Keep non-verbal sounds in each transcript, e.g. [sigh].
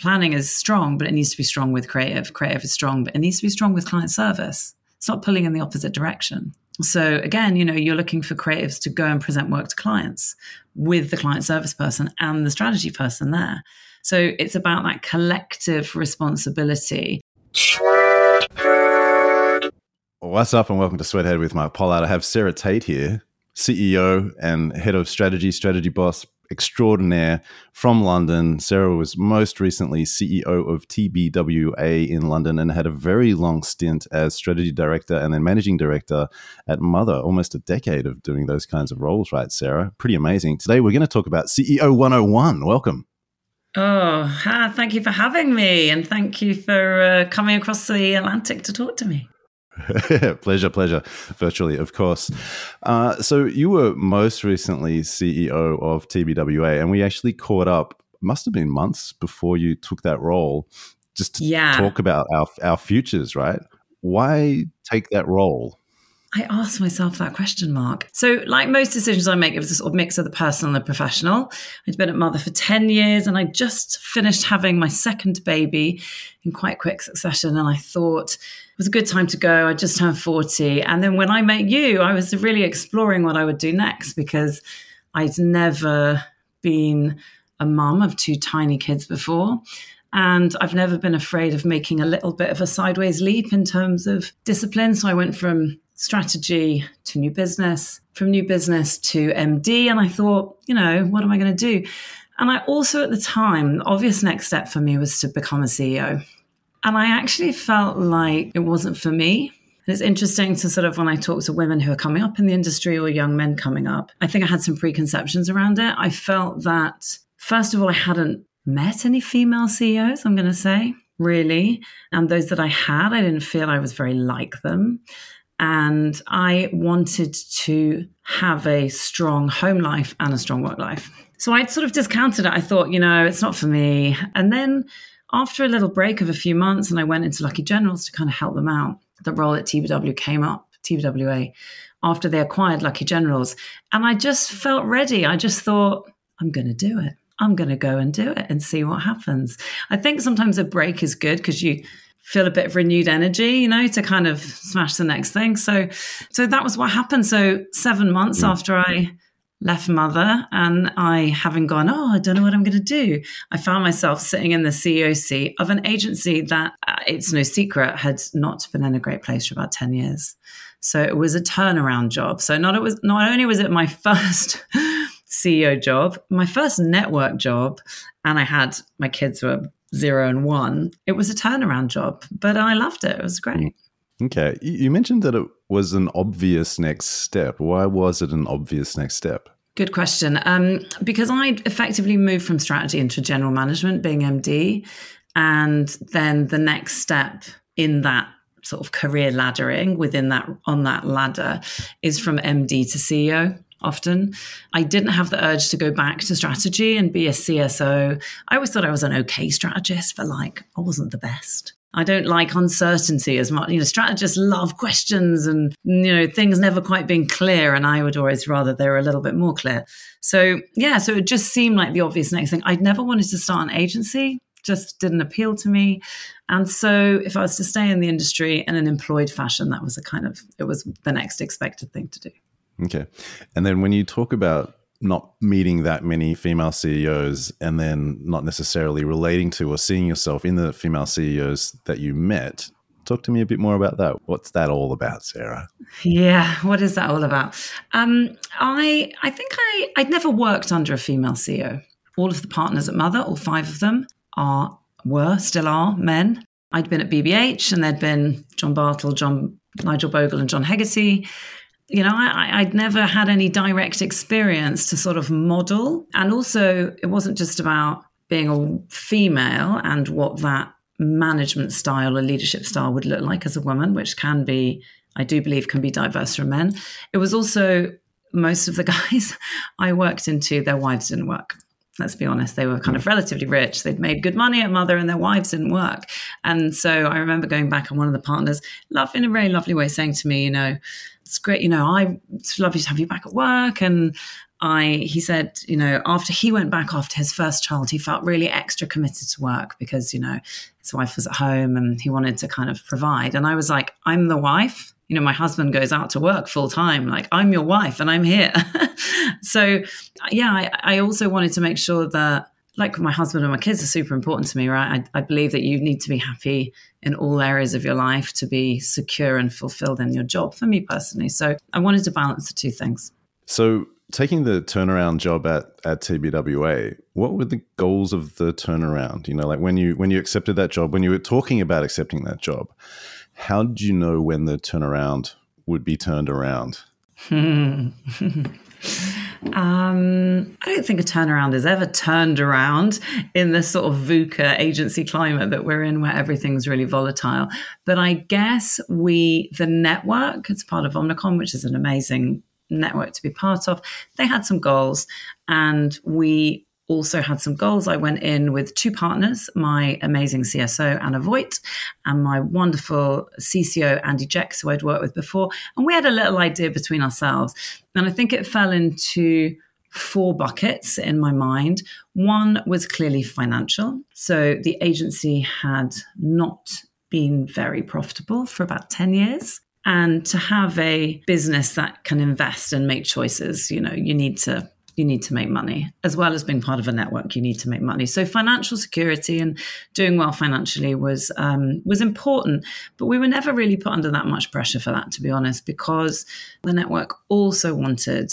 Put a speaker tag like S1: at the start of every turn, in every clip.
S1: planning is strong, but it needs to be strong with creative. Creative is strong, but it needs to be strong with client service. It's not pulling in the opposite direction. So again, you know, you're looking for creatives to go and present work to clients with the client service person and the strategy person there. So it's about that collective responsibility.
S2: What's up, and welcome to Sweathead with Mark Pollard. I have Sarah Tate here, CEO and head of strategy, strategy boss extraordinaire from London. Sarah was most recently CEO of TBWA in London and had a very long stint as strategy director and then managing director at Mother, almost a decade of doing those kinds of roles, right, Sarah? Pretty amazing. Today, we're going to talk about CEO 101. Welcome.
S1: Oh, thank you for having me, and thank you for uh, coming across the Atlantic to talk to me. [laughs]
S2: pleasure, pleasure. Virtually, of course. Uh, so you were most recently CEO of TBWA, and we actually caught up. Must have been months before you took that role, just to yeah. talk about our our futures. Right? Why take that role?
S1: I asked myself that question, Mark. So, like most decisions I make, it was a sort of mix of the personal and the professional. I'd been at Mother for 10 years and I just finished having my second baby in quite quick succession. And I thought was a good time to go. I just turned 40. And then when I met you, I was really exploring what I would do next because I'd never been a mum of two tiny kids before. And I've never been afraid of making a little bit of a sideways leap in terms of discipline. So I went from strategy to new business, from new business to MD. And I thought, you know, what am I going to do? And I also, at the time, the obvious next step for me was to become a CEO. And I actually felt like it wasn't for me. And it's interesting to sort of, when I talk to women who are coming up in the industry or young men coming up, I think I had some preconceptions around it. I felt that, first of all, I hadn't met any female CEOs, I'm going to say, really. And those that I had, I didn't feel I was very like them and I wanted to have a strong home life and a strong work life. So I'd sort of discounted it. I thought, you know, it's not for me. And then after a little break of a few months, and I went into Lucky Generals to kind of help them out, the role at TBW came up, TBWA, after they acquired Lucky Generals. And I just felt ready. I just thought, I'm going to do it. I'm going to go and do it and see what happens. I think sometimes a break is good because you feel a bit of renewed energy, you know, to kind of smash the next thing. So, so that was what happened. So seven months after I left mother and I having gone, oh, I don't know what I'm going to do. I found myself sitting in the CEO seat of an agency that uh, it's no secret had not been in a great place for about 10 years. So it was a turnaround job. So not it was not only was it my [laughs] first CEO job, my first network job, and I had my kids were zero and one, it was a turnaround job, but I loved it. It was great.
S2: Okay. You mentioned that it was an obvious next step. Why was it an obvious next step?
S1: Good question. Um, because I effectively moved from strategy into general management, being MD. And then the next step in that sort of career laddering within that on that ladder is from MD to CEO often. I didn't have the urge to go back to strategy and be a CSO. I always thought I was an okay strategist, but like I wasn't the best. I don't like uncertainty as much. You know, strategists love questions and, you know, things never quite being clear. And I would always rather they were a little bit more clear. So, yeah, so it just seemed like the obvious next thing. I'd never wanted to start an agency, just didn't appeal to me. And so, if I was to stay in the industry in an employed fashion, that was a kind of, it was the next expected thing to do.
S2: Okay. And then when you talk about not meeting that many female CEOs and then not necessarily relating to or seeing yourself in the female CEOs that you met, talk to me a bit more about that. What's that all about, Sarah?
S1: Yeah, what is that all about? Um, I I think I I'd never worked under a female CEO. All of the partners at Mother, all five of them, are were still are men. I'd been at BBH, and there'd been John Bartle, John Nigel Bogle, and John Hegarty you know, I, would never had any direct experience to sort of model. And also, it wasn't just about being a female and what that management style or leadership style would look like as a woman, which can be, I do believe, can be diverse from men. It was also most of the [laughs] guys I worked into, their wives didn't work. Let's be honest, they were kind of mm. relatively rich. They'd made good money at Mother and their wives didn't work. And so I remember going back and one of the partners, love in a very lovely way, saying to me, you know, it's great. You know, I it's lovely to have you back at work, and I he said, you know, after he went back after his first child, he felt really extra committed to work because, you know, his wife was at home and he wanted to kind of provide. And I was like, I'm the wife. You know, my husband goes out to work full time. Like, I'm your wife and I'm here. [laughs] so, yeah, I, I also wanted to make sure that like my husband and my kids are super important to me, right? I, I, believe that you need to be happy in all areas of your life to be secure and fulfilled in your job for me personally. So I wanted to balance the two things.
S2: So taking the turnaround job at at TBWA, what were the goals of the turnaround? You know, like when you when you accepted that job, when you were talking about accepting that job, how did you know when the turnaround would be turned around? [laughs] um,
S1: I don't think a turnaround is ever turned around in this sort of VUCA agency climate that we're in, where everything's really volatile. But I guess we, the network, it's part of Omnicom, which is an amazing network to be part of. They had some goals, and we also had some goals. I went in with two partners, my amazing CSO, Anna Vogt, and my wonderful CCO, Andy Jex, who I'd worked with before. And we had a little idea between ourselves. And I think it fell into four buckets in my mind. One was clearly financial. So the agency had not been very profitable for about 10 years and to have a business that can invest and make choices you know you need to you need to make money. As well as being part of a network you need to make money. So financial security and doing well financially was um, was important but we were never really put under that much pressure for that to be honest because the network also wanted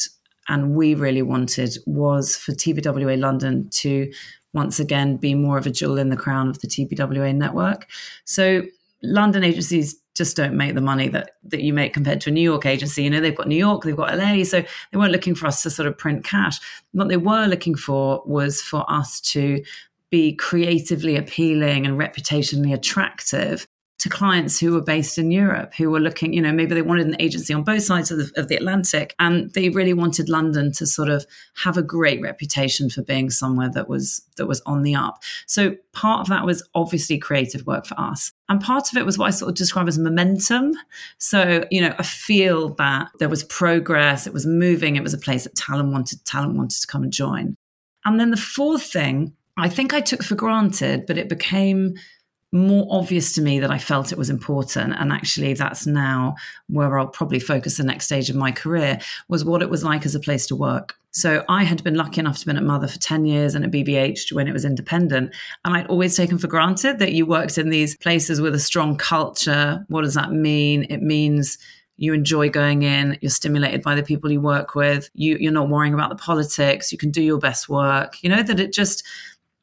S1: and we really wanted was for tbwa london to once again be more of a jewel in the crown of the tbwa network. So london agencies just don't make the money that that you make compared to a New York agency. You know, they've got New York, they've got LA, so they weren't looking for us to sort of print cash. What they were looking for was for us to be creatively appealing and reputationally attractive to clients who were based in Europe, who were looking, you know, maybe they wanted an agency on both sides of the, of the, Atlantic, and they really wanted London to sort of have a great reputation for being somewhere that was that was on the up. So part of that was obviously creative work for us, and part of it was what I sort of describe as momentum. So you know, I feel that there was progress, it was moving, it was a place that talent wanted talent wanted to come and join, and then the fourth thing I think I took for granted, but it became more obvious to me that I felt it was important. And actually, that's now where I'll probably focus the next stage of my career was what it was like as a place to work. So I had been lucky enough to be at Mother for 10 years and at BBH when it was independent. And I'd always taken for granted that you worked in these places with a strong culture. What does that mean? It means you enjoy going in you're stimulated by the people you work with you, you're not worrying about the politics you can do your best work you know that it just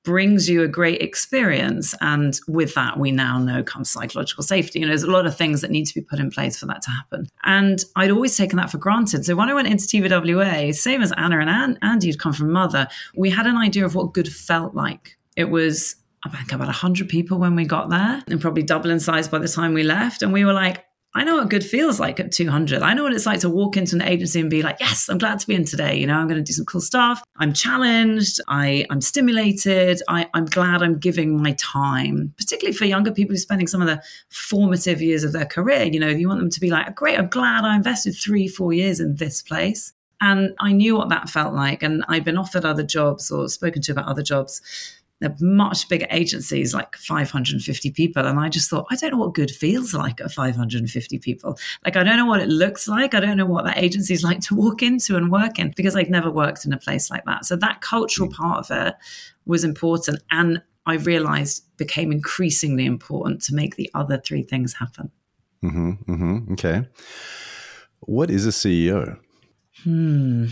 S1: brings you a great experience. And with that, we now know comes psychological safety. And there's a lot of things that need to be put in place for that to happen. And I'd always taken that for granted. So when I went into TBWA, same as Anna and Andy had come from Mother, we had an idea of what good felt like. It was I think about 100 people when we got there and probably double in size by the time we left. And we were like, I know what good feels like at 200. I know what it's like to walk into an agency and be like, yes, I'm glad to be in today. You know, I'm going to do some cool stuff. I'm challenged. I, I'm stimulated. I, I'm glad I'm giving my time, particularly for younger people who are spending some of the formative years of their career. You know, you want them to be like, great, I'm glad I invested three, four years in this place. And I knew what that felt like. And I've been offered other jobs or spoken to about other jobs they're much bigger agencies, like 550 people. And I just thought, I don't know what good feels like at 550 people. Like, I don't know what it looks like. I don't know what that agency is like to walk into and work in because I'd never worked in a place like that. So that cultural mm. part of it was important. And I realized became increasingly important to make the other three things happen.
S2: Mm-hmm, mm-hmm, okay. What is a CEO?
S1: Hmm,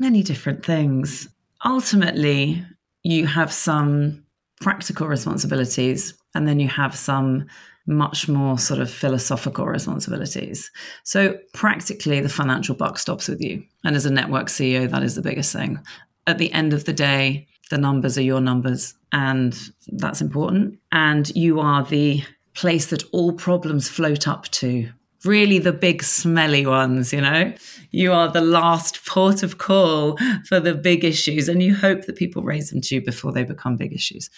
S1: many different things. Ultimately, you have some practical responsibilities and then you have some much more sort of philosophical responsibilities. So, practically, the financial buck stops with you. And as a network CEO, that is the biggest thing. At the end of the day, the numbers are your numbers, and that's important. And you are the place that all problems float up to really the big smelly ones, you know? You are the last port of call for the big issues, and you hope that people raise them to you before they become big issues.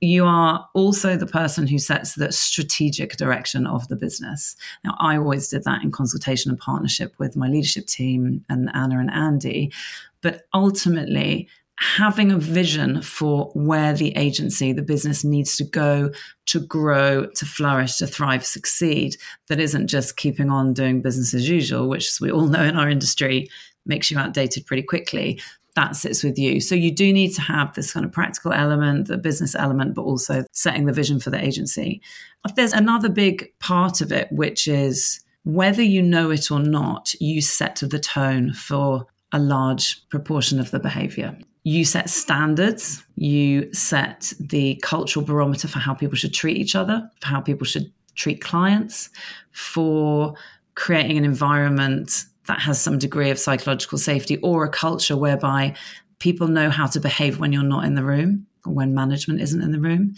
S1: you are also the person who sets the strategic direction of the business. Now, I always did that in consultation and partnership with my leadership team and Anna and Andy. But ultimately, having a vision for where the agency, the business needs to go to grow, to flourish, to thrive, succeed, that isn't just keeping on doing business as usual, which, as we all know in our industry, makes you outdated pretty quickly. That sits with you. So you do need to have this kind of practical element, the business element, but also setting the vision for the agency. There's another big part of it, which is whether you know it or not, you set the tone for a large proportion of the behavior you set standards, you set the cultural barometer for how people should treat each other, for how people should treat clients, for creating an environment that has some degree of psychological safety or a culture whereby people know how to behave when you're not in the room or when management isn't in the room.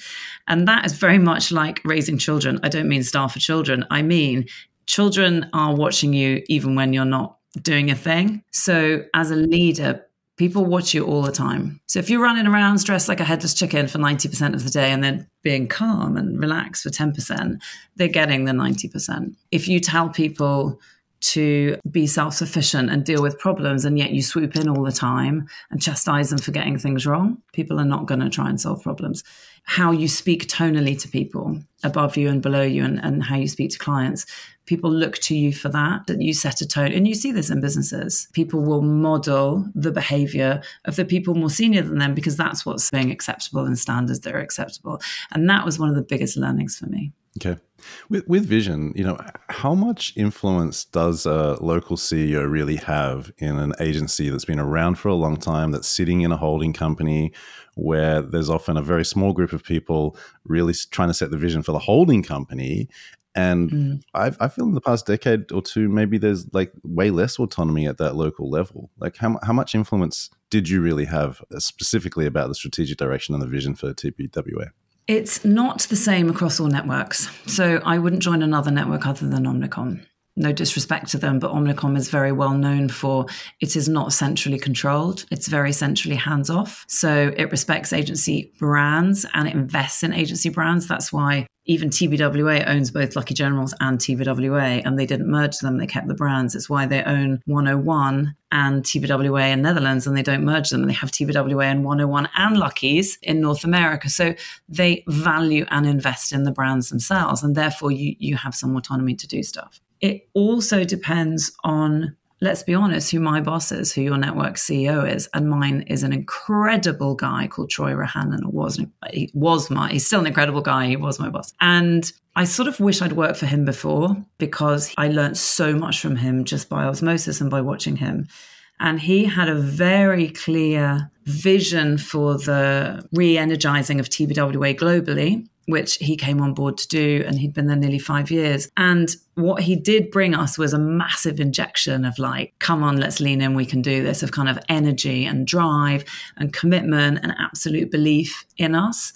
S1: And that is very much like raising children. I don't mean staff for children, I mean children are watching you even when you're not doing a thing. So as a leader, People watch you all the time. So if you're running around stressed like a headless chicken for 90% of the day and then being calm and relaxed for 10%, they're getting the 90%. If you tell people to be self sufficient and deal with problems, and yet you swoop in all the time and chastise them for getting things wrong, people are not going to try and solve problems. How you speak tonally to people above you and below you, and, and how you speak to clients people look to you for that, that you set a tone. And you see this in businesses. People will model the behavior of the people more senior than them because that's what's being acceptable and standards that are acceptable. And that was one of the biggest learnings for me.
S2: Okay. With, with vision, you know, how much influence does a local CEO really have in an agency that's been around for a long time, that's sitting in a holding company where there's often a very small group of people really trying to set the vision for the holding company and mm. I've, I feel in the past decade or two, maybe there's like way less autonomy at that local level. Like, how, how much influence did you really have uh, specifically about the strategic direction and the vision for TBWA?
S1: It's not the same across all networks. So I wouldn't join another network other than Omnicom no disrespect to them, but Omnicom is very well known for it is not centrally controlled. It's very centrally hands off. So it respects agency brands and it invests in agency brands. That's why even TBWA owns both Lucky Generals and TBWA, and they didn't merge them. They kept the brands. It's why they own 101 and TBWA in Netherlands, and they don't merge them. And they have TBWA and 101 and Lucky's in North America. So they value and invest in the brands themselves, and therefore you you have some autonomy to do stuff. It also depends on, let's be honest, who my boss is, who your network CEO is. And mine is an incredible guy called Troy Ruhanen, or was, he was my, he's still an incredible guy. He was my boss. And I sort of wish I'd worked for him before because I learned so much from him just by osmosis and by watching him. And he had a very clear vision for the re energizing of TBWA globally which he came on board to do, and he'd been there nearly five years. And what he did bring us was a massive injection of like, come on, let's lean in, we can do this, of kind of energy and drive and commitment and absolute belief in us.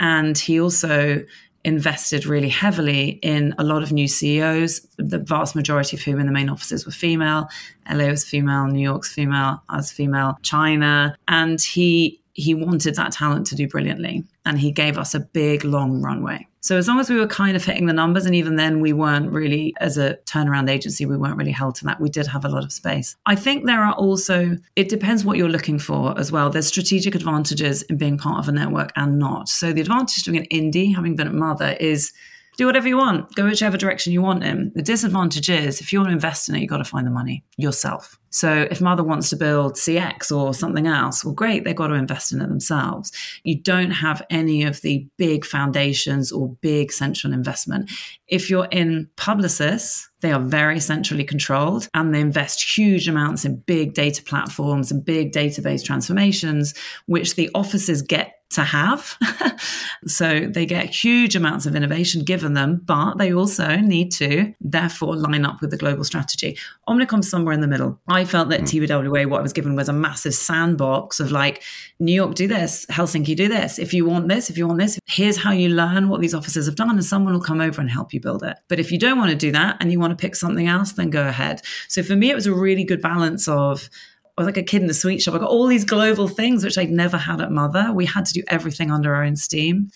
S1: And he also invested really heavily in a lot of new CEOs, the vast majority of whom in the main offices were female. LA was female, New York's female, us female, China. And he he wanted that talent to do brilliantly and he gave us a big long runway. So as long as we were kind of hitting the numbers, and even then we weren't really, as a turnaround agency, we weren't really held to that. We did have a lot of space. I think there are also, it depends what you're looking for as well. There's strategic advantages in being part of a network and not. So the advantage of being an indie, having been at Mother, is do whatever you want, go whichever direction you want in. The disadvantage is if you want to invest in it, you've got to find the money yourself. So if mother wants to build CX or something else, well, great, they've got to invest in it themselves. You don't have any of the big foundations or big central investment. If you're in Publicis, they are very centrally controlled and they invest huge amounts in big data platforms and big database transformations, which the offices get to have. [laughs] so they get huge amounts of innovation given them, but they also need to therefore line up with the global strategy. Omnicom's somewhere in the middle. I felt that mm. TBWA, what I was given was a massive sandbox of like, New York, do this, Helsinki, do this. If you want this, if you want this, here's how you learn what these officers have done, and someone will come over and help you build it. But if you don't want to do that and you want to pick something else, then go ahead. So for me, it was a really good balance of I was like a kid in a sweet shop. I got all these global things which I'd never had at Mother. We had to do everything under our own steam,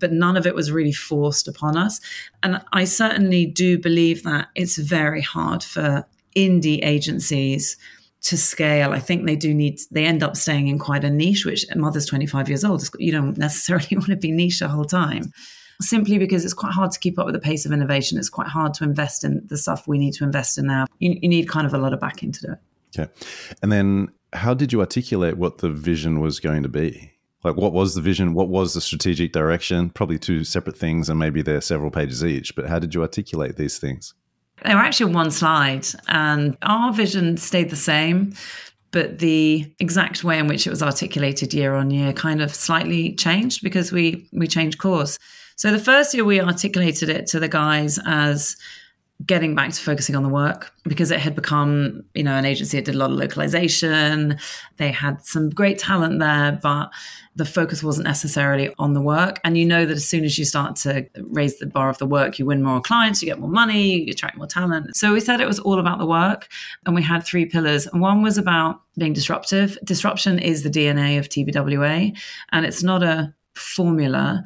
S1: but none of it was really forced upon us. And I certainly do believe that it's very hard for indie agencies to scale. I think they do need, they end up staying in quite a niche, which Mother's 25 years old. You don't necessarily [laughs] want to be niche the whole time simply because it's quite hard to keep up with the pace of innovation. It's quite hard to invest in the stuff we need to invest in now. You, you need kind of a lot of backing to do it.
S2: Okay. And then how did you articulate what the vision was going to be? Like, what was the vision? What was the strategic direction? Probably two separate things, and maybe they're several pages each. But how did you articulate these things?
S1: They were actually one slide, and our vision stayed the same, but the exact way in which it was articulated year on year kind of slightly changed because we we changed course. So the first year we articulated it to the guys as getting back to focusing on the work because it had become, you know, an agency that did a lot of localization. They had some great talent there, but the focus wasn't necessarily on the work. And you know that as soon as you start to raise the bar of the work, you win more clients, you get more money, you attract more talent. So we said it was all about the work. And we had three pillars. And one was about being disruptive. Disruption is the DNA of TBWA, and it's not a formula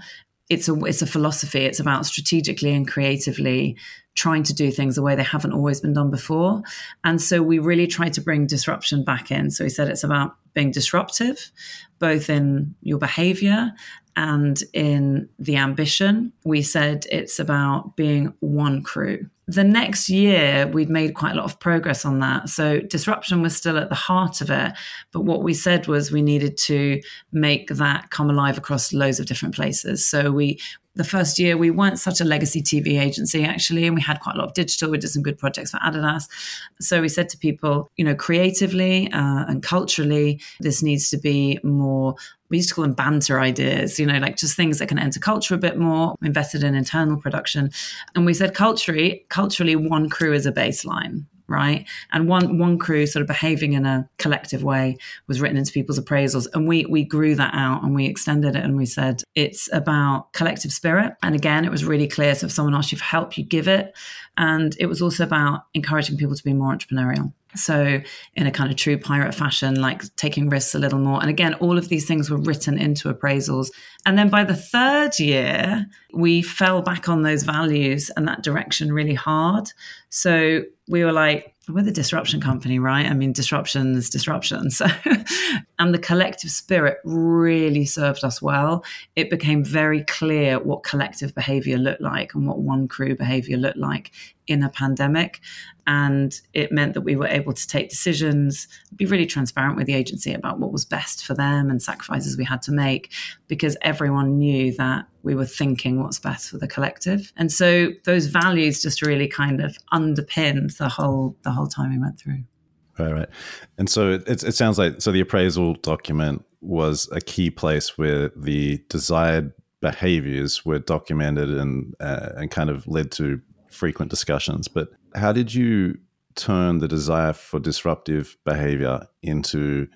S1: it's a it's a philosophy. It's about strategically and creatively trying to do things the way they haven't always been done before. And so we really tried to bring disruption back in. So we said it's about being disruptive, both in your behavior and in the ambition. We said it's about being one crew. The next year, we'd made quite a lot of progress on that. So, disruption was still at the heart of it. But what we said was we needed to make that come alive across loads of different places. So, we the first year we weren't such a legacy TV agency actually, and we had quite a lot of digital. We did some good projects for Adidas. So we said to people, you know, creatively uh, and culturally, this needs to be more. We used to call them banter ideas, you know, like just things that can enter culture a bit more. Invested in internal production, and we said culturally, culturally, one crew is a baseline right? And one one crew sort of behaving in a collective way was written into people's appraisals, and we we grew that out and we extended it, and we said it's about collective spirit. And again, it was really clear. So if someone asks you for help, you give it, and it was also about encouraging people to be more entrepreneurial. So, in a kind of true pirate fashion, like taking risks a little more. And again, all of these things were written into appraisals. And then by the third year, we fell back on those values and that direction really hard. So, we were like, we're the disruption company, right? I mean, disruption is [laughs] disruption. So, and the collective spirit really served us well. It became very clear what collective behavior looked like and what one crew behavior looked like in a pandemic. And it meant that we were able to take decisions, be really transparent with the agency about what was best for them and sacrifices we had to make because everyone knew that we were thinking what's best for the collective. And so those values just really kind of underpinned the whole the whole time we went through.
S2: Right, right. And so it, it sounds like so the appraisal document was a key place where the desired behaviors were documented and uh, and kind of led to frequent discussions. But how did you turn the desire for disruptive behavior into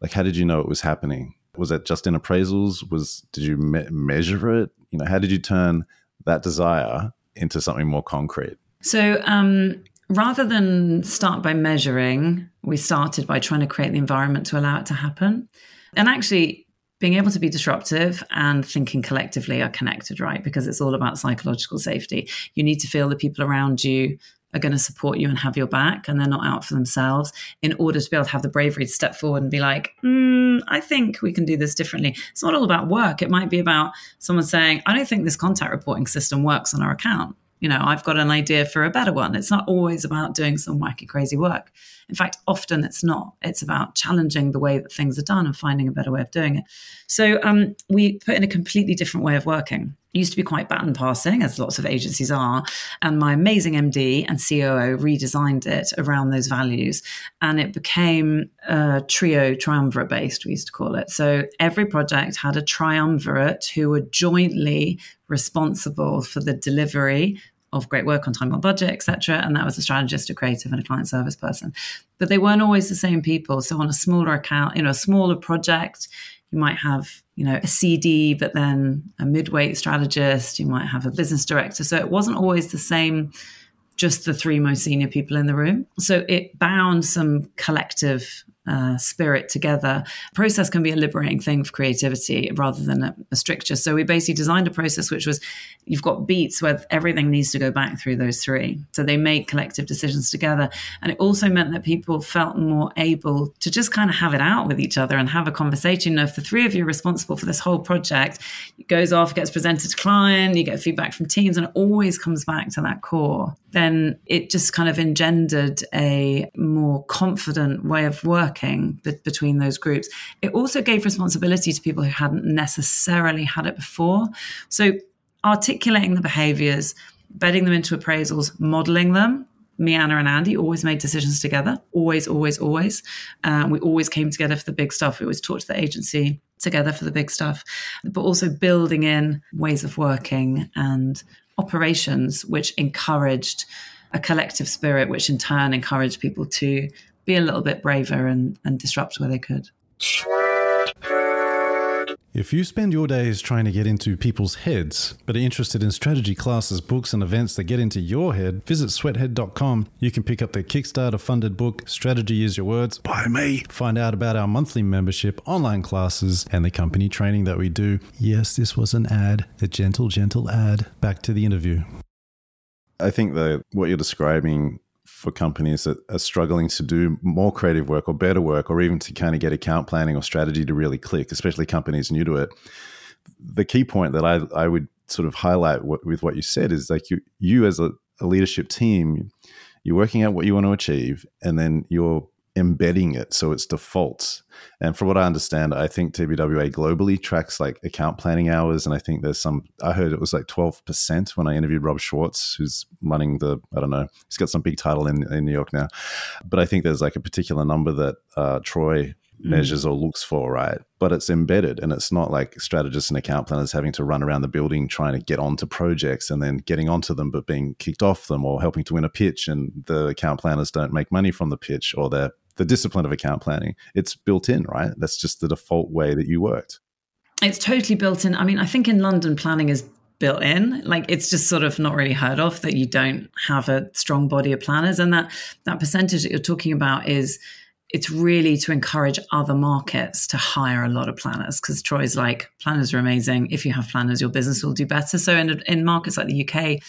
S2: like how did you know it was happening? Was that just in appraisals? Was did you me- measure it? You know, how did you turn that desire into something more concrete?
S1: So, um, rather than start by measuring, we started by trying to create the environment to allow it to happen. And actually, being able to be disruptive and thinking collectively are connected, right? Because it's all about psychological safety. You need to feel the people around you are going to support you and have your back and they're not out for themselves in order to be able to have the bravery to step forward and be like, mm, I think we can do this differently. It's not all about work. It might be about someone saying, I don't think this contact reporting system works on our account. You know, I've got an idea for a better one. It's not always about doing some wacky, crazy work. In fact, often it's not. It's about challenging the way that things are done and finding a better way of doing it. So um, we put in a completely different way of working. Used to be quite baton passing, as lots of agencies are. And my amazing MD and COO redesigned it around those values. And it became a trio triumvirate based, we used to call it. So every project had a triumvirate who were jointly responsible for the delivery of great work on time on budget, etc. And that was a strategist, a creative, and a client service person. But they weren't always the same people. So on a smaller account, you know, a smaller project, you might have, you know, a CD, but then a midweight strategist, you might have a business director. So it wasn't always the same, just the three most senior people in the room. So it bound some collective uh, spirit together. Process can be a liberating thing for creativity rather than a, a, stricture. So we basically designed a process which was you've got beats where everything needs to go back through those three. So they make collective decisions together. And it also meant that people felt more able to just kind of have it out with each other and have a conversation. You know, if the three of you are responsible for this whole project, it goes off, gets presented to client, you get feedback from teams, and it always comes back to that core, then it just kind of engendered a more confident way of working be- between those groups. It also gave responsibility to people who hadn't necessarily had it before. So articulating the behaviors, bedding them into appraisals, modeling them. Me, Anna, and Andy always made decisions together. Always, always, always. Um, we always came together for the big stuff. We always talked to the agency together for the big stuff, but also building in ways of working and operations which encouraged a collective spirit, which in turn encouraged people to be a little bit braver and, and disrupt where they could.
S2: If you spend your days trying to get into people's heads, but are interested in strategy classes, books, and events that get into your head, visit sweathead.com. You can pick up the Kickstarter funded book, Strategy is Your Words, by me. Find out about our monthly membership, online classes, and the company training that we do. Yes, this was an ad, a gentle, gentle ad. Back to the interview. I think that what you're describing for companies that are struggling to do more creative work or better work, or even to kind of get account planning or strategy to really click, especially companies new to it. The key point that I, I would sort of highlight with what you said is like you, you as a, a leadership team, you're working out what you want to achieve, and then you're embedding it so it's defaults. And from what I understand, I think TBWA globally tracks like account planning hours. And I think there's some, I heard it was like 12% when I interviewed Rob Schwartz, who's running the, I don't know, he's got some big title in, in New York now. But I think there's like a particular number that uh, Troy mm. measures or looks for, right? But it's embedded and it's not like strategists and account planners having to run around the building trying to get onto projects and then getting onto them but being kicked off them or helping to win a pitch and the account planners don't make money from the pitch or they're the discipline of account planning. It's built in, right? That's just the default way that you worked.
S1: It's totally built in. I mean, I think in London, planning is built in. Like it's just sort of not really heard of that you don't have a strong body of planners. And that that percentage that you're talking about is it's really to encourage other markets to hire a lot of planners because Troy's like planners are amazing. If you have planners, your business will do better. So in in markets like the UK,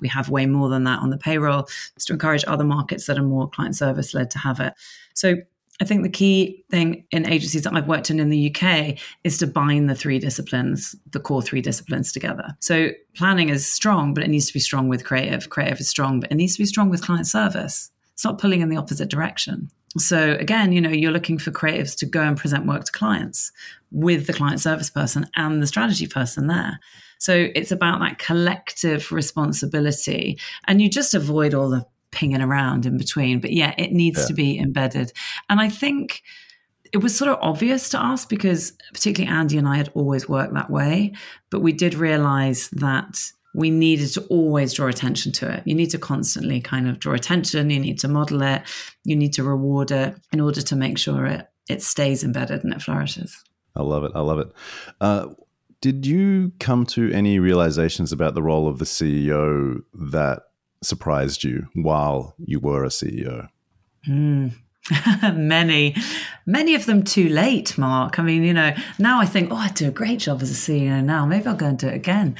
S1: we have way more than that on the payroll. To encourage other markets that are more client service led to have it. So I think the key thing in agencies that I've worked in in the UK is to bind the three disciplines, the core three disciplines together. So planning is strong, but it needs to be strong with creative. Creative is strong, but it needs to be strong with client service. It's not pulling in the opposite direction. So again, you know, you're looking for creatives to go and present work to clients with the client service person and the strategy person there. So it's about that collective responsibility. And you just avoid all the pinging around in between. But yeah, it needs yeah. to be embedded. And I think it was sort of obvious to us because particularly Andy and I had always worked that way. But we did realize that we needed to always draw attention to it. You need to constantly kind of draw attention. You need to model it. You need to reward it in order to make sure it it stays embedded and it flourishes.
S2: I love it. I love it. Uh, did you come to any realizations about the role of the CEO that surprised you while you were a CEO?
S1: Mm. [laughs] many, many of them too late, Mark. I mean, you know, now I think, oh, I do a great job as a CEO now. Maybe I'll go and do it again.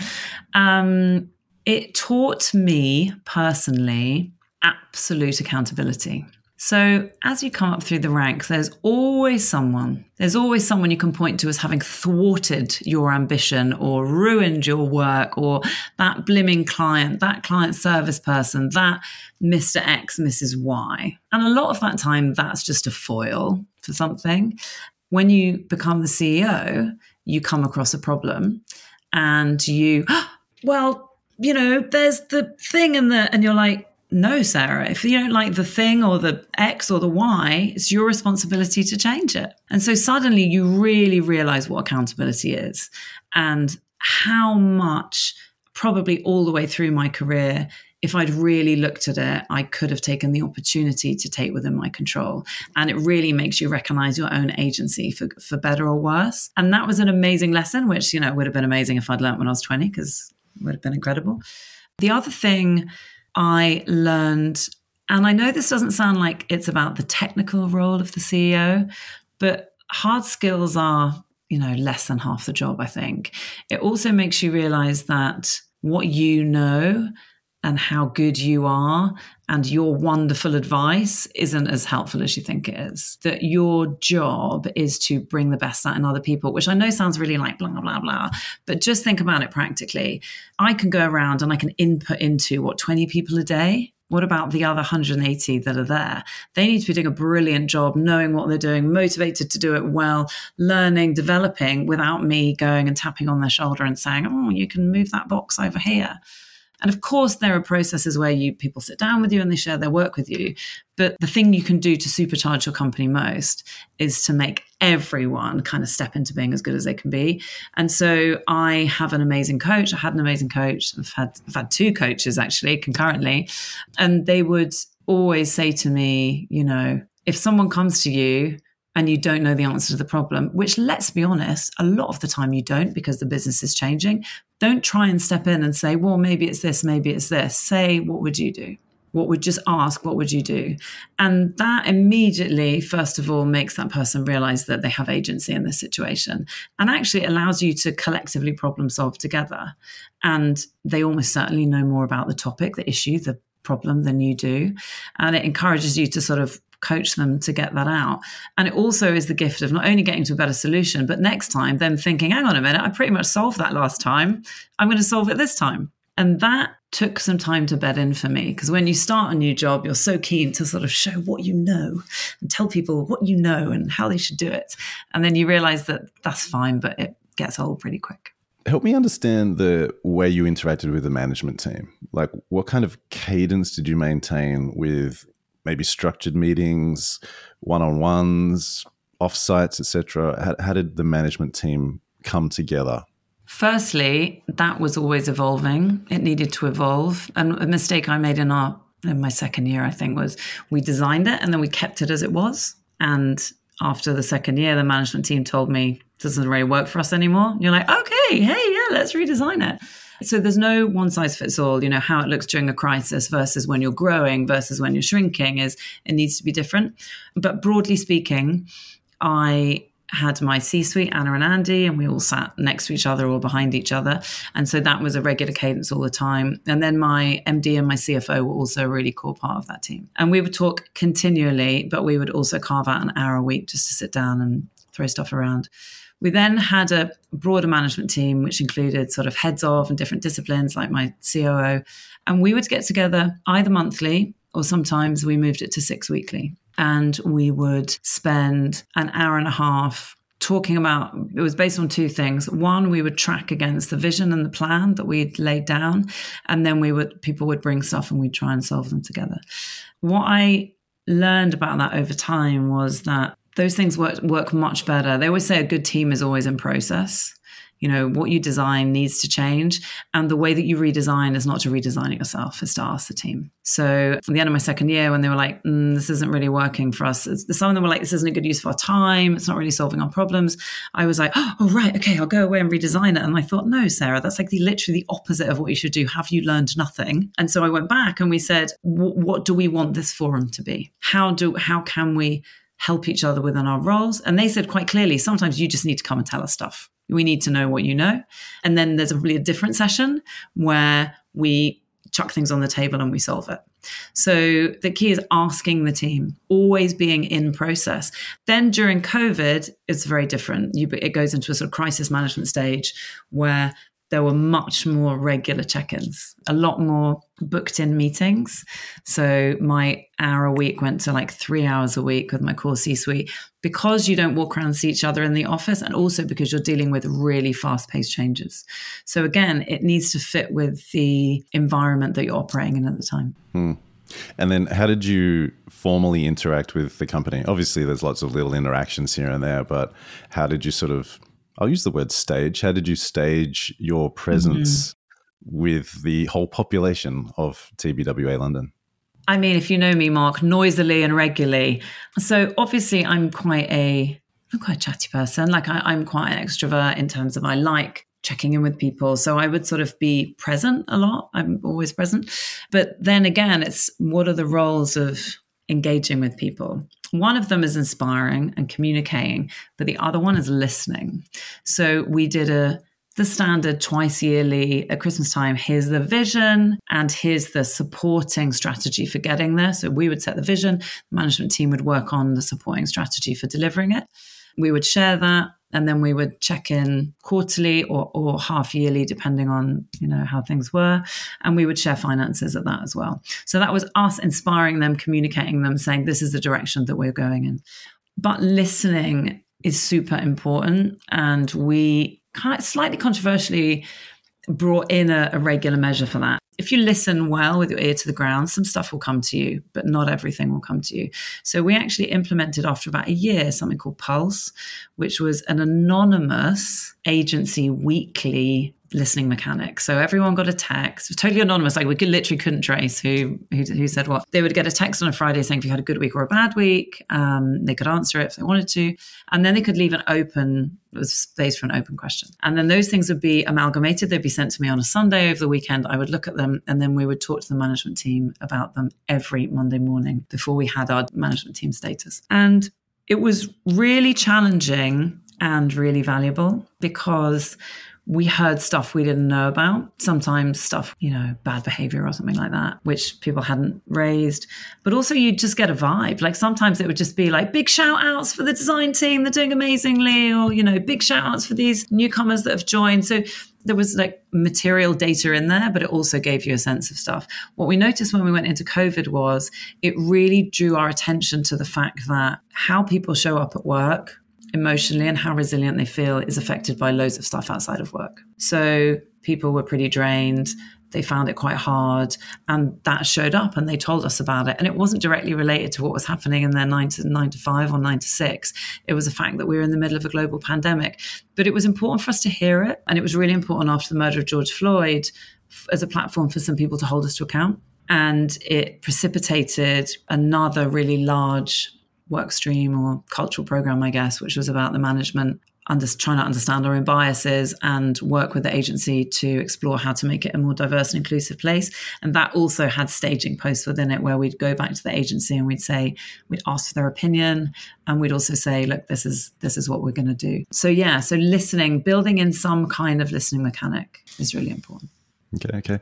S1: Um, it taught me personally absolute accountability. So, as you come up through the ranks, there's always someone, there's always someone you can point to as having thwarted your ambition or ruined your work, or that blimming client, that client service person, that Mr. X, Mrs. Y. And a lot of that time, that's just a foil for something. When you become the CEO, you come across a problem and you, [gasps] well, you know, there's the thing and the, and you're like, no, Sarah, if you don't like the thing or the X or the Y, it's your responsibility to change it. And so suddenly you really realize what accountability is and how much, probably all the way through my career, if I'd really looked at it, I could have taken the opportunity to take within my control. And it really makes you recognize your own agency for, for better or worse. And that was an amazing lesson, which, you know, would have been amazing if I'd learned when I was 20, because it would have been incredible. The other thing I learned And I know this doesn't sound like it's about the technical role of the CEO, but hard skills are, you know, less than half the job, I think. It also makes you realize that what you know and how good you are and your wonderful advice isn't as helpful as you think it is. That your job is to bring the best out in other people, which I know sounds really like blah, blah, blah. But just think about it practically. I can go around and I can input into what, 20 people a day? What about the other 180 that are there? They need to be doing a brilliant job, knowing what they're doing, motivated to do it well, learning, developing without me going and tapping on their shoulder and saying, oh, you can move that box over here. And of course, there are processes where you people sit down with you and they share their work with you. But the thing you can do to supercharge your company most is to make everyone kind of step into being as good as they can be. And so I have an amazing coach. I had an amazing coach. I've had I've had two coaches actually concurrently, and they would always say to me, you know, if someone comes to you and you don't know the answer to the problem, which let's be honest, a lot of the time you don't because the business is changing. Don't try and step in and say, well, maybe it's this, maybe it's this. Say, what would you do? What would just ask, what would you do? And that immediately, first of all, makes that person realize that they have agency in this situation and actually allows you to collectively problem solve together. And they almost certainly know more about the topic, the issue, the problem than you do. And it encourages you to sort of coach them to get that out. And it also is the gift of not only getting to a better solution, but next time them thinking, hang on a minute, I pretty much solved that last time. I'm going to solve it this time. And that took some time to bed in for me because when you start a new job, you're so keen to sort of show what you know and tell people what you know and how they should do it. And then you realize that that's fine, but it gets old pretty quick.
S2: Help me understand the way you interacted with the management team. Like, what kind of cadence did you maintain with maybe structured meetings, one on ones, offsites, etc. How, how did the management team come together?
S1: Firstly, that was always evolving. It needed to evolve. And a mistake I made in our in my second year, I think, was we designed it and then we kept it as it was. And after the second year, the management team told me doesn't really work for us anymore. And you're like, okay, hey, yeah, let's redesign it. So there's no one size fits all, you know, how it looks during a crisis versus when you're growing versus when you're shrinking is it needs to be different. But broadly speaking, I had my C suite, Anna and Andy, and we all sat next to each other or behind each other. And so that was a regular cadence all the time. And then my MD and my CFO were also a really core part of that team. And we would talk continually, but we would also carve out an hour a week just to sit down and throw stuff around. We then had a broader management team, which included sort of heads of and different disciplines, like my COO. And we would get together either monthly or sometimes we moved it to six weekly. And we would spend an hour and a half talking about it was based on two things one we would track against the vision and the plan that we'd laid down and then we would people would bring stuff and we'd try and solve them together what i learned about that over time was that those things work work much better. They always say a good team is always in process. You know, what you design needs to change. And the way that you redesign is not to redesign it yourself, it's to ask the team. So from the end of my second year, when they were like, mm, this isn't really working for us, some of them were like, this isn't a good use of our time. It's not really solving our problems. I was like, oh, right, okay, I'll go away and redesign it. And I thought, no, Sarah, that's like the literally the opposite of what you should do. Have you learned nothing? And so I went back and we said, what do we want this forum to be? How do, how can we help each other within our roles. And they said quite clearly, sometimes you just need to come and tell us stuff. We need to know what you know. And then there's a really a different session where we chuck things on the table and we solve it. So the key is asking the team, always being in process. Then during COVID, it's very different. You, it goes into a sort of crisis management stage where there were much more regular check ins, a lot more booked in meetings. So my hour a week went to like three hours a week with my core C suite because you don't walk around and see each other in the office, and also because you're dealing with really fast paced changes. So again, it needs to fit with the environment that you're operating in at the time.
S2: Hmm. And then, how did you formally interact with the company? Obviously, there's lots of little interactions here and there, but how did you sort of I'll use the word stage. How did you stage your presence mm-hmm. With the whole population of TBWA London?
S1: I mean, if you know me, Mark, noisily and regularly. So obviously, I'm quite a I'm quite a chatty person. Like I, I'm quite an extrovert in terms of I like checking in with people. So I would sort of be present a lot. I'm always present. But then again, it's what are the roles of engaging with people? One of them is inspiring and communicating, but the other one is listening. So we did a the standard twice yearly at Christmas time. Here's the vision and here's the supporting strategy for getting there. So we would set the vision, the management team would work on the supporting strategy for delivering it. We would share that and then we would check in quarterly or, or half yearly depending on you know how things were and we would share finances at that as well so that was us inspiring them communicating them saying this is the direction that we're going in but listening is super important and we kind of slightly controversially brought in a, a regular measure for that if you listen well with your ear to the ground, some stuff will come to you, but not everything will come to you. So we actually implemented after about a year something called Pulse, which was an anonymous agency weekly listening mechanics. So everyone got a text, totally anonymous. Like we could, literally couldn't trace who, who, who said what. They would get a text on a Friday saying if you had a good week or a bad week. Um, they could answer it if they wanted to, and then they could leave an open was space for an open question. And then those things would be amalgamated. They'd be sent to me on a Sunday over the weekend. I would look at them, and then we would talk to the management team about them every Monday morning before we had our management team status. And it was really challenging and really valuable because we heard stuff we didn't know about. Sometimes stuff, you know, bad behavior or something like that, which people hadn't raised. But also, you just get a vibe. Like sometimes it would just be like big shout outs for the design team, they're doing amazingly, or, you know, big shout outs for these newcomers that have joined. So there was like material data in there, but it also gave you a sense of stuff. What we noticed when we went into COVID was it really drew our attention to the fact that how people show up at work emotionally and how resilient they feel is affected by loads of stuff outside of work. So people were pretty drained. They found it quite hard, and that showed up, and they told us about it. And it wasn't directly related to what was happening in their nine to nine to five or nine to six. It was a fact that we were in the middle of a global pandemic. But it was important for us to hear it, and it was really important after the murder of George Floyd as a platform for some people to hold us to account. And it precipitated another really large work stream or cultural program, I guess, which was about the management under, trying to understand our own biases and work with the agency to explore how to make it a more diverse and inclusive place. And that also had staging posts within it where we'd go back to the agency and we'd say, we'd ask for their opinion and we'd also say, look, this is this is what we're going to do. So yeah, so listening, building in some kind of listening mechanic is really important.
S2: Okay, okay.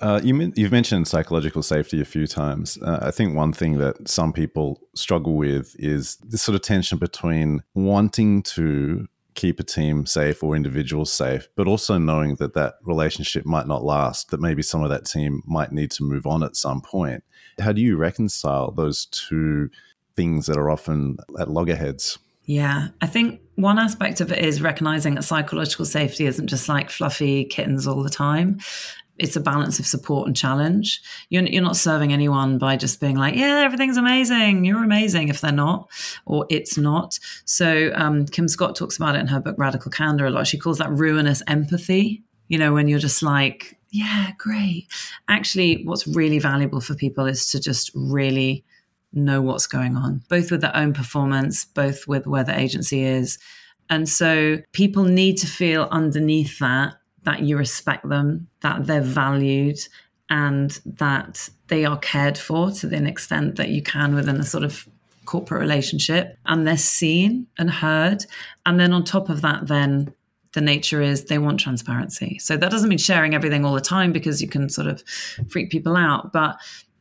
S2: Uh, you, have mentioned psychological safety a few times. Uh, I think one thing that some people struggle with is this sort of tension between wanting to keep a team safe or individuals safe, but also knowing that that relationship might not last, that maybe some of that team might need to move on at some point. How do you reconcile those two things that are often at loggerheads?
S1: Yeah, I think one aspect of it is recognizing that psychological safety isn't just like fluffy kittens all the time it's a balance of support and challenge. You're, you're not serving anyone by just being like, yeah, everything's amazing. You're amazing if they're not, or it's not. So um, Kim Scott talks about it in her book Radical Candor a lot. She calls that ruinous empathy. You know, when you're just like, yeah, great. Actually, what's really valuable for people is to just really know what's going on, both with their own performance, both with where the agency is. And so people need to feel underneath that that you respect them, that they're valued, and that they are cared for to the extent that you can within a sort of corporate relationship, and they're seen and heard. And then on top of that, then the nature is they want transparency. So that doesn't mean sharing everything all the time because you can sort of freak people out, but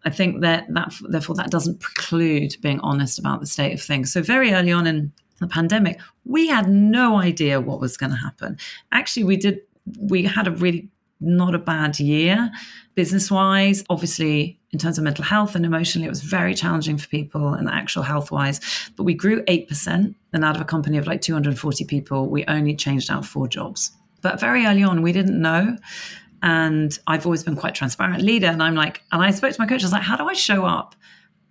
S1: I think that that therefore that doesn't preclude being honest about the state of things. So very early on in the pandemic, we had no idea what was going to happen. Actually, we did we had a really not a bad year business wise. Obviously, in terms of mental health and emotionally, it was very challenging for people and actual health wise. But we grew 8%. And out of a company of like 240 people, we only changed out four jobs. But very early on, we didn't know. And I've always been quite transparent leader. And I'm like, and I spoke to my coach, I was like, how do I show up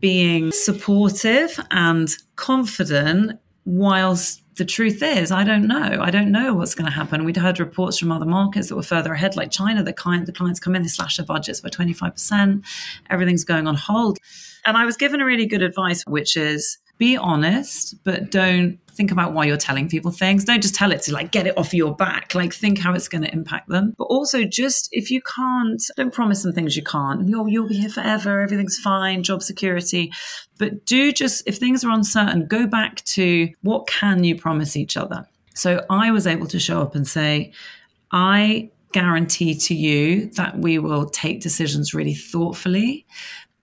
S1: being supportive and confident whilst the truth is, I don't know. I don't know what's going to happen. We'd heard reports from other markets that were further ahead, like China. The client, the clients come in, they slash their budgets by twenty five percent. Everything's going on hold. And I was given a really good advice, which is be honest, but don't think about why you're telling people things. Don't just tell it to like get it off your back. Like think how it's going to impact them. But also just if you can't, don't promise them things you can't. You'll, you'll be here forever. Everything's fine. Job security. But do just, if things are uncertain, go back to what can you promise each other? So I was able to show up and say, I guarantee to you that we will take decisions really thoughtfully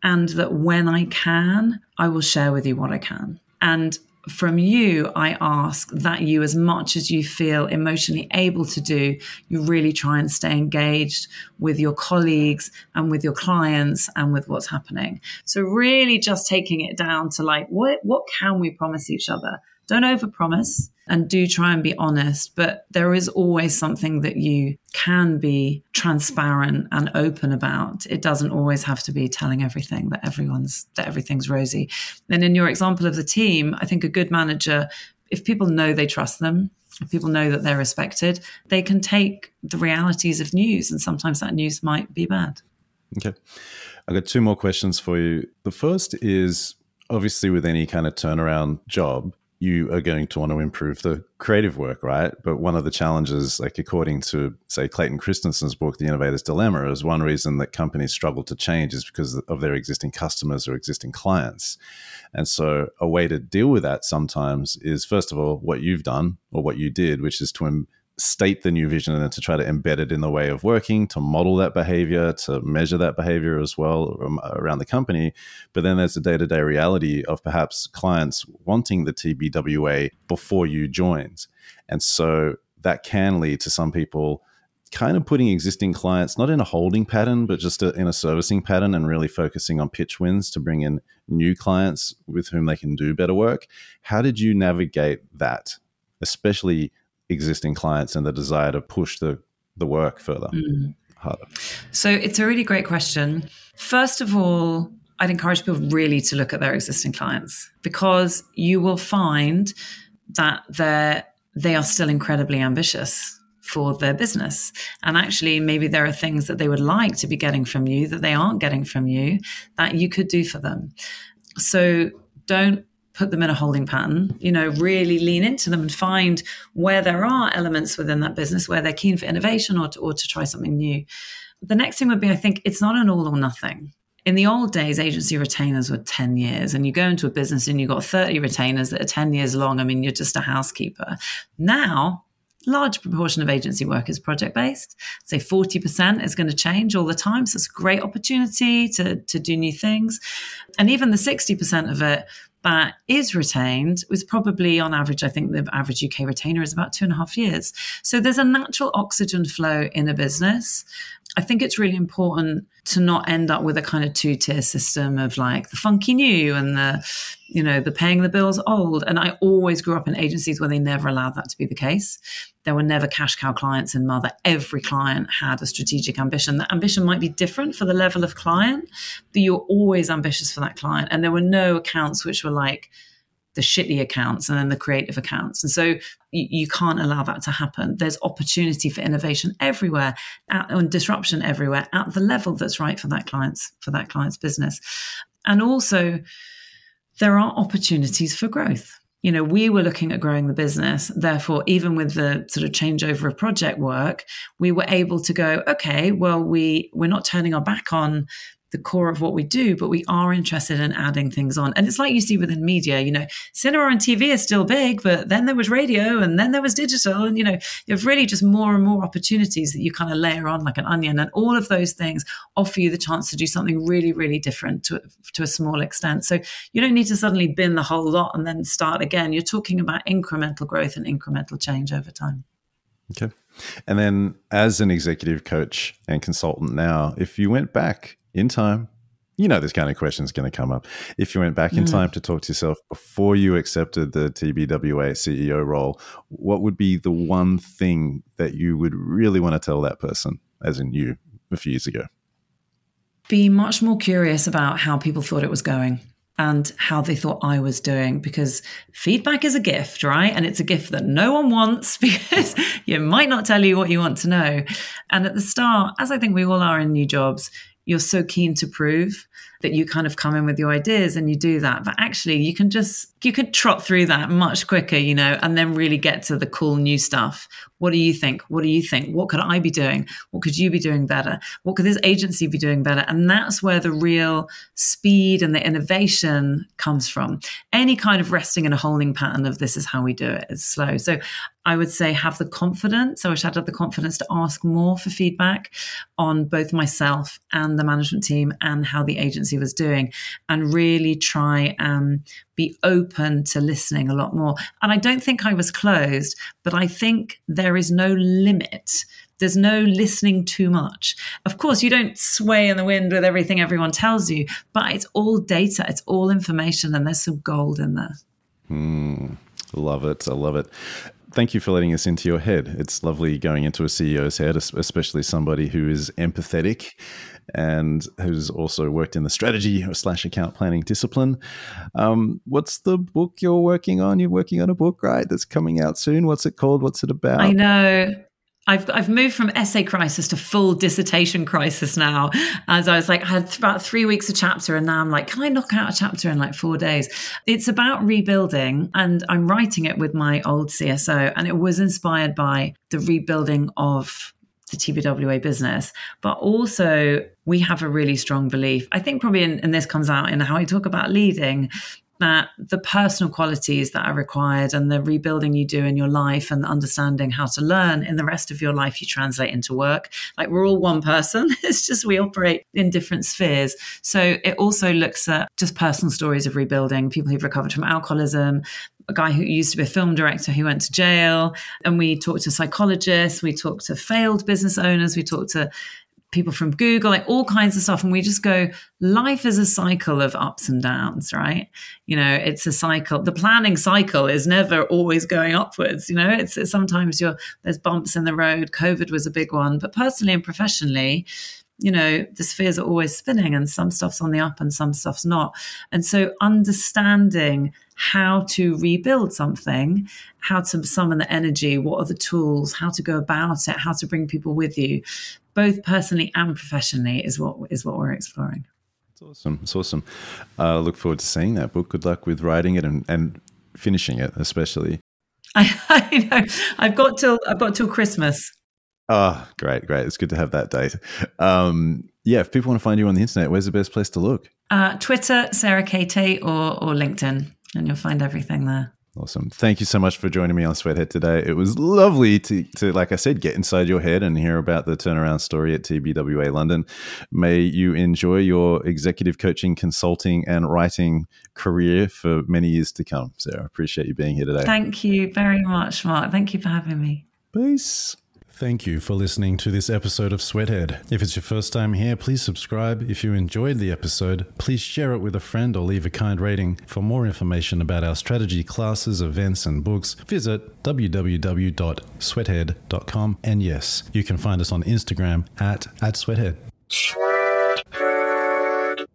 S1: and that when I can, I will share with you what I can. And from you, I ask that you, as much as you feel emotionally able to do, you really try and stay engaged with your colleagues and with your clients and with what's happening. So really just taking it down to like, what, what can we promise each other? Don't overpromise and do try and be honest, but there is always something that you can be transparent and open about. It doesn't always have to be telling everything that everyone's that everything's rosy. And in your example of the team, I think a good manager if people know they trust them, if people know that they're respected, they can take the realities of news and sometimes that news might be bad.
S2: Okay. I've got two more questions for you. The first is obviously with any kind of turnaround job, you are going to want to improve the creative work, right? But one of the challenges, like according to, say, Clayton Christensen's book, The Innovator's Dilemma, is one reason that companies struggle to change is because of their existing customers or existing clients. And so, a way to deal with that sometimes is, first of all, what you've done or what you did, which is to state the new vision and to try to embed it in the way of working, to model that behavior, to measure that behavior as well um, around the company. But then there's the day to day reality of perhaps clients wanting the TBWA before you joined. And so that can lead to some people kind of putting existing clients not in a holding pattern, but just a, in a servicing pattern and really focusing on pitch wins to bring in new clients with whom they can do better work. How did you navigate that, especially existing clients and the desire to push the the work further mm. harder?
S1: So it's a really great question. First of all, I'd encourage people really to look at their existing clients because you will find that they're they are still incredibly ambitious for their business. And actually, maybe there are things that they would like to be getting from you that they aren't getting from you that you could do for them. So don't put them in a holding pattern, you know, really lean into them and find where there are elements within that business where they're keen for innovation or to, or to try something new. The next thing would be I think it's not an all or nothing. In the old days, agency retainers were 10 years, and you go into a business and you've got 30 retainers that are 10 years long. I mean, you're just a housekeeper. Now, large proportion of agency work is project based. Say 40% is going to change all the time. So it's a great opportunity to, to do new things. And even the 60% of it that is retained was probably on average, I think the average UK retainer is about two and a half years. So there's a natural oxygen flow in a business. I think it's really important to not end up with a kind of two tier system of like the funky new and the, you know, the paying the bills old. And I always grew up in agencies where they never allowed that to be the case. There were never cash cow clients in Mother. Every client had a strategic ambition. That ambition might be different for the level of client, but you're always ambitious for that client. And there were no accounts which were like, the shitty accounts and then the creative accounts. And so you, you can't allow that to happen. There's opportunity for innovation everywhere at, and disruption everywhere at the level that's right for that client's for that client's business. And also there are opportunities for growth. You know, we were looking at growing the business. Therefore, even with the sort of changeover of project work, we were able to go, okay, well, we we're not turning our back on the core of what we do, but we are interested in adding things on. And it's like you see within media, you know, cinema and TV is still big, but then there was radio and then there was digital. And, you know, you have really just more and more opportunities that you kind of layer on like an onion. And all of those things offer you the chance to do something really, really different to, to a small extent. So you don't need to suddenly bin the whole lot and then start again. You're talking about incremental growth and incremental change over time.
S2: Okay. And then as an executive coach and consultant now, if you went back in time, you know this kind of question is going to come up. If you went back in mm. time to talk to yourself before you accepted the TBWA CEO role, what would be the one thing that you would really want to tell that person, as in you, a few years ago?
S1: Be much more curious about how people thought it was going and how they thought I was doing because feedback is a gift, right? And it's a gift that no one wants [laughs] because you might not tell you what you want to know. And at the start, as I think we all are in new jobs, you're so keen to prove that you kind of come in with your ideas and you do that. But actually, you can just, you could trot through that much quicker, you know, and then really get to the cool new stuff. What do you think? What do you think? What could I be doing? What could you be doing better? What could this agency be doing better? And that's where the real speed and the innovation comes from. Any kind of resting in a holding pattern of this is how we do it is slow. So I would say have the confidence. I wish I'd had the confidence to ask more for feedback on both myself and the management team and how the agency was doing, and really try and be open to listening a lot more. And I don't think I was closed, but I think there is no limit. There's no listening too much. Of course, you don't sway in the wind with everything everyone tells you, but it's all data, it's all information, and there's some gold in there.
S2: Mm, love it. I love it thank you for letting us into your head. It's lovely going into a CEO's head, especially somebody who is empathetic and who's also worked in the strategy or slash account planning discipline. Um, what's the book you're working on? You're working on a book, right? That's coming out soon. What's it called? What's it about?
S1: I know. I've, I've moved from essay crisis to full dissertation crisis now. As I was like, I had about three weeks a chapter, and now I'm like, can I knock out a chapter in like four days? It's about rebuilding, and I'm writing it with my old CSO, and it was inspired by the rebuilding of the TBWA business, but also we have a really strong belief. I think probably, in, and this comes out in how I talk about leading, that the personal qualities that are required and the rebuilding you do in your life and understanding how to learn in the rest of your life you translate into work. Like we're all one person. [laughs] It's just we operate in different spheres. So it also looks at just personal stories of rebuilding people who've recovered from alcoholism a guy who used to be a film director who went to jail and we talked to psychologists we talked to failed business owners we talked to people from Google, like all kinds of stuff. And we just go, life is a cycle of ups and downs, right? You know, it's a cycle. The planning cycle is never always going upwards. You know, it's, it's sometimes you're, there's bumps in the road. COVID was a big one, but personally and professionally, you know, the spheres are always spinning and some stuff's on the up and some stuff's not. And so understanding how to rebuild something, how to summon the energy, what are the tools, how to go about it, how to bring people with you, both personally and professionally, is what is what we're exploring.
S2: It's awesome. It's awesome. I uh, look forward to seeing that book. Good luck with writing it and, and finishing it, especially.
S1: I, [laughs] I know. I've got till I've got till Christmas.
S2: Oh, great, great. It's good to have that date. Um, yeah, if people want to find you on the internet, where's the best place to look?
S1: Uh, Twitter, Sarah Kate, or, or LinkedIn and you'll find everything there.
S2: Awesome. Thank you so much for joining me on Sweathead today. It was lovely to, to, like I said, get inside your head and hear about the turnaround story at TBWA London. May you enjoy your executive coaching, consulting, and writing career for many years to come. Sarah, appreciate you being here today.
S1: Thank you very much, Mark. Thank you for having me.
S2: Peace. Thank you for listening to this episode of Sweathead. If it's your first time here, please subscribe. If you enjoyed the episode, please share it with a friend or leave a kind rating. For more information about our strategy classes, events, and books, visit www.sweathead.com. And yes, you can find us on Instagram at, at sweathead.